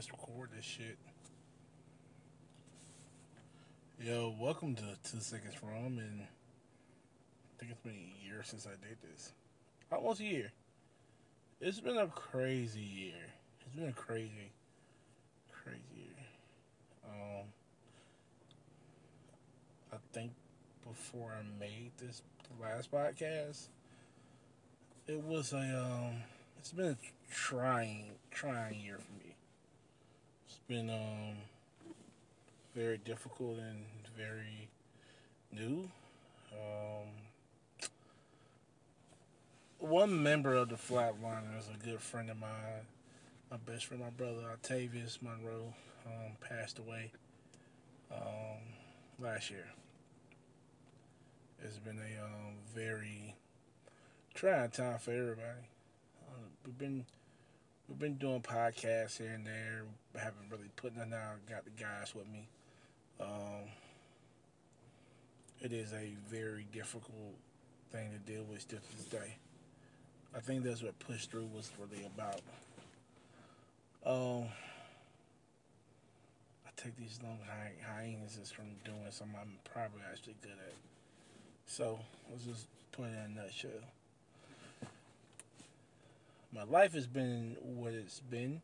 Let's record this shit. Yo, welcome to Two Seconds From, and I think it's been a year since I did this. Almost a year. It's been a crazy year. It's been a crazy, crazy year. Um, I think before I made this last podcast, it was a um, it's been a trying, trying year for me. Been um very difficult and very new. Um, one member of the Flatliners, a good friend of mine, my best friend, my brother Octavius Monroe, um, passed away um, last year. It's been a um, very trying time for everybody. Uh, we've been we've been doing podcasts here and there. haven't really put nothing out. Got the guys with me. Um, it is a very difficult thing to deal with still to this day. I think that's what push through was really about. Um, I take these long hi- hiatuses from doing something I'm probably actually good at. So let's just put it in a nutshell. My life has been what it's been,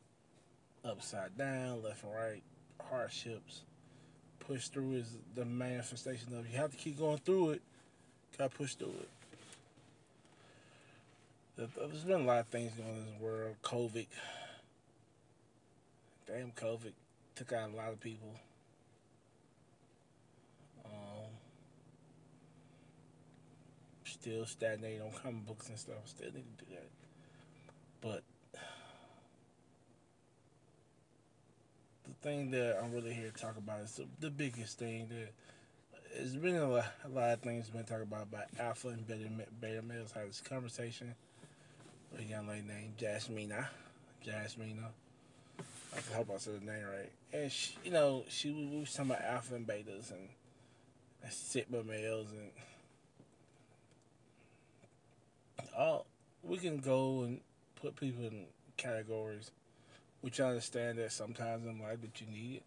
upside down, left and right, hardships. Push through is the manifestation of you have to keep going through it. Gotta push through it. There's been a lot of things going on in this world. COVID. Damn, COVID took out a lot of people. Um, still stagnating on comic books and stuff. Still need to do that. But the thing that I'm really here to talk about is the, the biggest thing that it's been a lot, a lot of things been talked about by alpha and beta, beta males. Had this conversation with a young lady named Jasmina. Jasmina. I hope I said the name right. And she, you know, she was talking about alpha and betas and, and sigma males and all. We can go and put people in categories, which I understand that sometimes in life that you need it.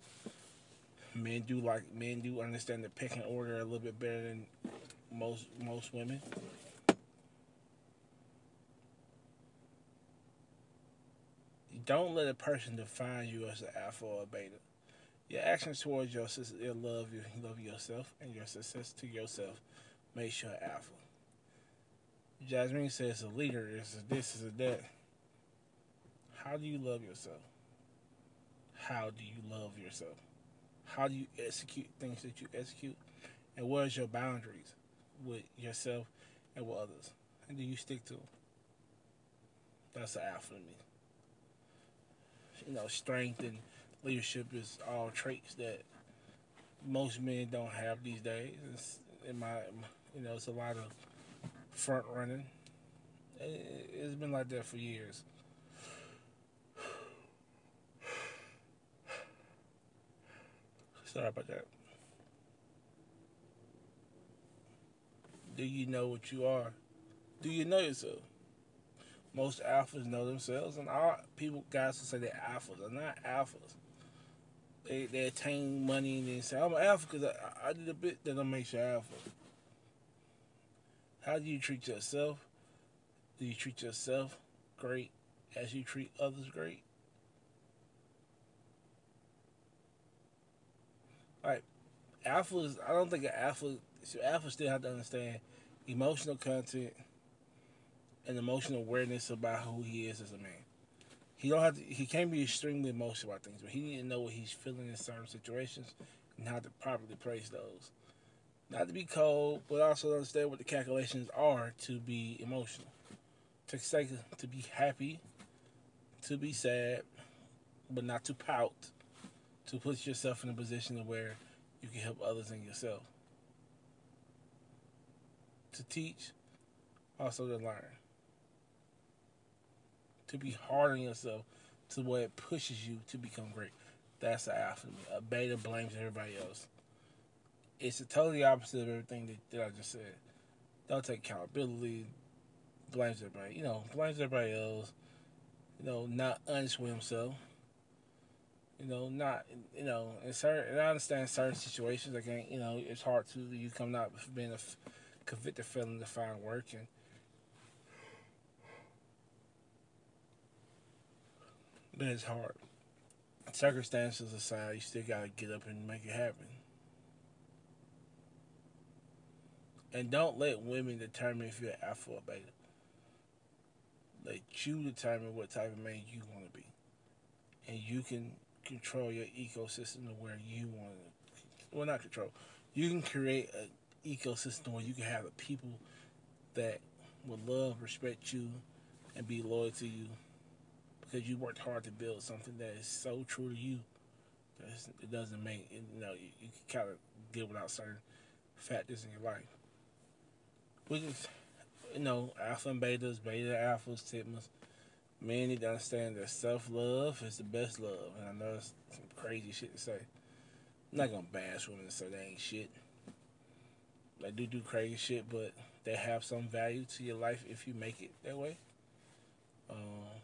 Men do like men do understand the pecking order a little bit better than most most women. Don't let a person define you as an alpha or a beta. Your actions towards your, your love, you love yourself, and your success to yourself makes you an alpha. Jasmine says a leader is a this, is a that. How do you love yourself? How do you love yourself? How do you execute things that you execute? And what is your boundaries with yourself and with others? And do you stick to them? That's the alpha to me. You know, strength and leadership is all traits that most men don't have these days. It's, in my, you know, it's a lot of front running. It's been like that for years. Sorry about that. Do you know what you are? Do you know yourself? Most alphas know themselves, and all people, guys, who say they're alphas are not alphas. They they attain money and they say I'm an alpha because I, I did a bit that don't make you alpha. How do you treat yourself? Do you treat yourself great as you treat others great? Like alphas, I don't think an alpha. So Alpha still have to understand emotional content and emotional awareness about who he is as a man. He don't have to, he can't be extremely emotional about things, but he need to know what he's feeling in certain situations and how to properly place those. Not to be cold, but also understand what the calculations are to be emotional. To say to be happy, to be sad, but not to pout. To put yourself in a position where you can help others and yourself. To teach, also to learn. To be hard on yourself to where it pushes you to become great. That's the alpha. A beta blames everybody else. It's the totally opposite of everything that, that I just said. Don't take accountability, blames everybody, you know, blames everybody else, you know, not honest himself. You know, not you know, in certain. And I understand certain situations. Again, you know, it's hard to you come out being a convicted felon to find work and. But it's hard. Circumstances aside, you still gotta get up and make it happen. And don't let women determine if you're alpha or beta. Let you determine what type of man you want to be. And you can control your ecosystem to where you want to. Well, not control. You can create an ecosystem where you can have the people that will love, respect you, and be loyal to you because you worked hard to build something that is so true to you it doesn't make you know you, you can kind of deal without certain factors in your life. We just you know alpha and betas, beta alphas, sigmas. Men need to understand that self love is the best love, and I know it's some crazy shit to say. I'm not gonna bash women and say they ain't shit. They do do crazy shit, but they have some value to your life if you make it that way. Um,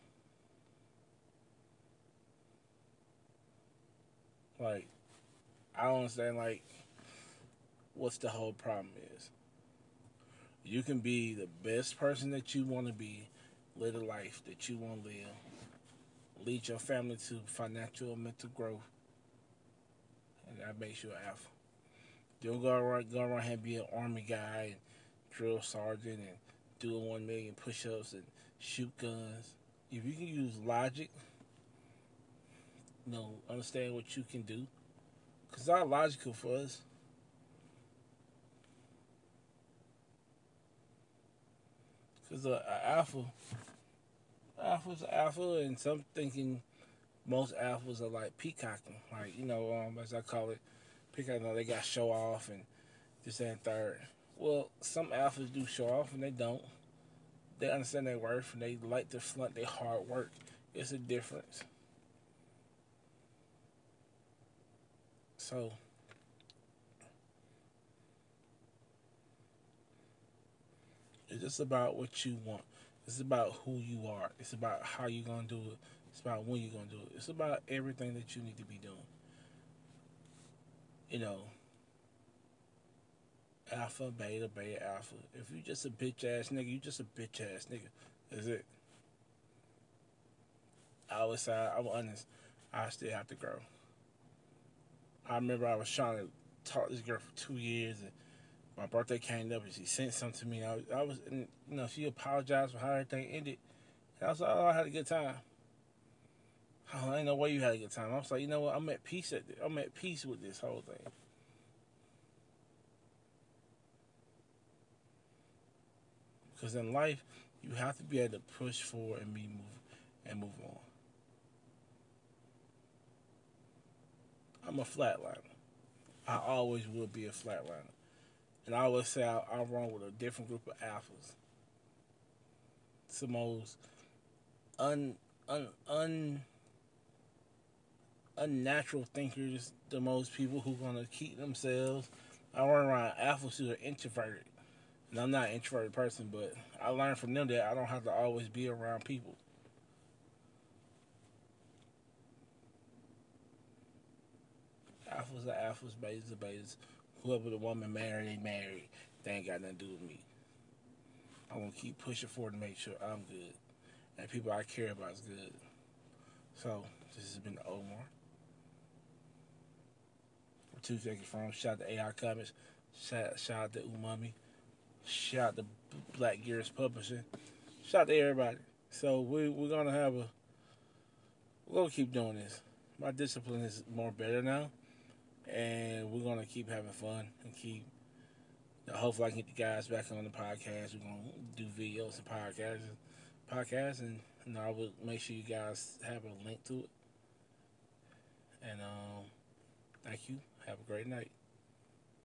Like, I don't understand, like, what's the whole problem is. You can be the best person that you want to be, live a life that you want to live, lead your family to financial and mental growth, and that makes you an alpha. Don't go around, go around and be an army guy and drill sergeant and do one million push-ups and shoot guns. If you can use logic you know, understand what you can do. Because it's not logical for us. Because uh, alpha, alpha's an alpha, and some thinking most alphas are like peacocking. Like, you know, um, as I call it, peacocking, they got show off and this and third. Well, some alphas do show off and they don't. They understand their worth and they like to flaunt their hard work. It's a difference. So it's just about what you want. It's about who you are. It's about how you're gonna do it. It's about when you're gonna do it. It's about everything that you need to be doing. You know, alpha, beta, beta, alpha. If you just a bitch ass nigga, you just a bitch ass nigga. That's it. I always say I'm honest. I still have to grow. I remember I was trying to talk to this girl for two years, and my birthday came up, and she sent something to me. I, I was, and, you know, she apologized for how everything ended. And I was like, oh, I had a good time. Oh, I ain't no way you had a good time. I was like, you know what? I'm at peace. At this. I'm at peace with this whole thing. Because in life, you have to be able to push forward and be move and move on. I'm a flatliner. I always will be a flatliner. And I always say I, I run with a different group of alphas. It's the most un, un, un, unnatural thinkers, the most people who going to keep themselves. I run around alphas who are introverted. And I'm not an introverted person, but I learned from them that I don't have to always be around people. alphas are alphas, betas are betas. Whoever the woman married, they married. They ain't got nothing to do with me. I'm gonna keep pushing forward to make sure I'm good. And people I care about is good. So, this has been the Omar. Two seconds from shout out to AI Comics, shout, shout out to Umami, shout out to Black Gears Publishing, shout out to everybody. So we we're gonna have a we're gonna keep doing this. My discipline is more better now and we're gonna keep having fun and keep. You know, hopefully, I can get the guys back on the podcast. We're gonna do videos and podcasts, podcasts, and you know, I will make sure you guys have a link to it. And um, thank you. Have a great night.